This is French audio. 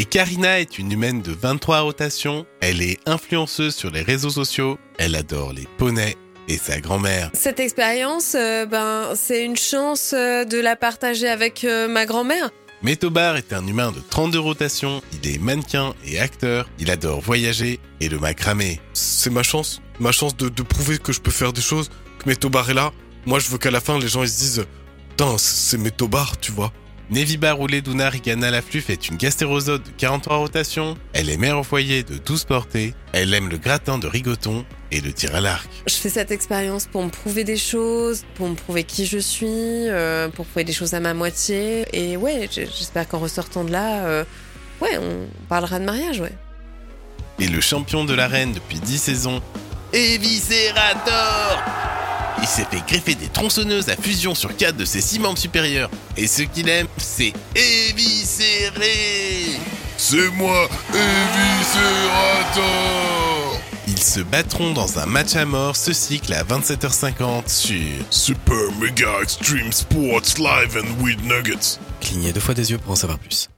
Et Karina est une humaine de 23 rotations, elle est influenceuse sur les réseaux sociaux, elle adore les poneys et sa grand-mère. Cette expérience, euh, ben, c'est une chance euh, de la partager avec euh, ma grand-mère. Métobar est un humain de 32 rotations, il est mannequin et acteur, il adore voyager et le macramé. C'est ma chance, ma chance de, de prouver que je peux faire des choses, que Métobar est là. Moi, je veux qu'à la fin, les gens ils se disent Putain, c'est Métobar, tu vois. Neviba Rouleduna Rigana Lafluf est une gastérosode de 43 rotations, elle est mère au foyer de 12 portées, elle aime le gratin de rigoton et le tir à l'arc. Je fais cette expérience pour me prouver des choses, pour me prouver qui je suis, euh, pour prouver des choses à ma moitié. Et ouais, j'espère qu'en ressortant de là, euh, ouais, on parlera de mariage, ouais. Et le champion de l'arène depuis 10 saisons, Eviscerator s'est fait greffer des tronçonneuses à fusion sur quatre de ses six membres supérieurs. Et ce qu'il aime, c'est éviscérer C'est moi, Eviscerator Ils se battront dans un match à mort ce cycle à 27h50 sur Super Mega Extreme Sports Live and Weed Nuggets. Clignez deux fois des yeux pour en savoir plus.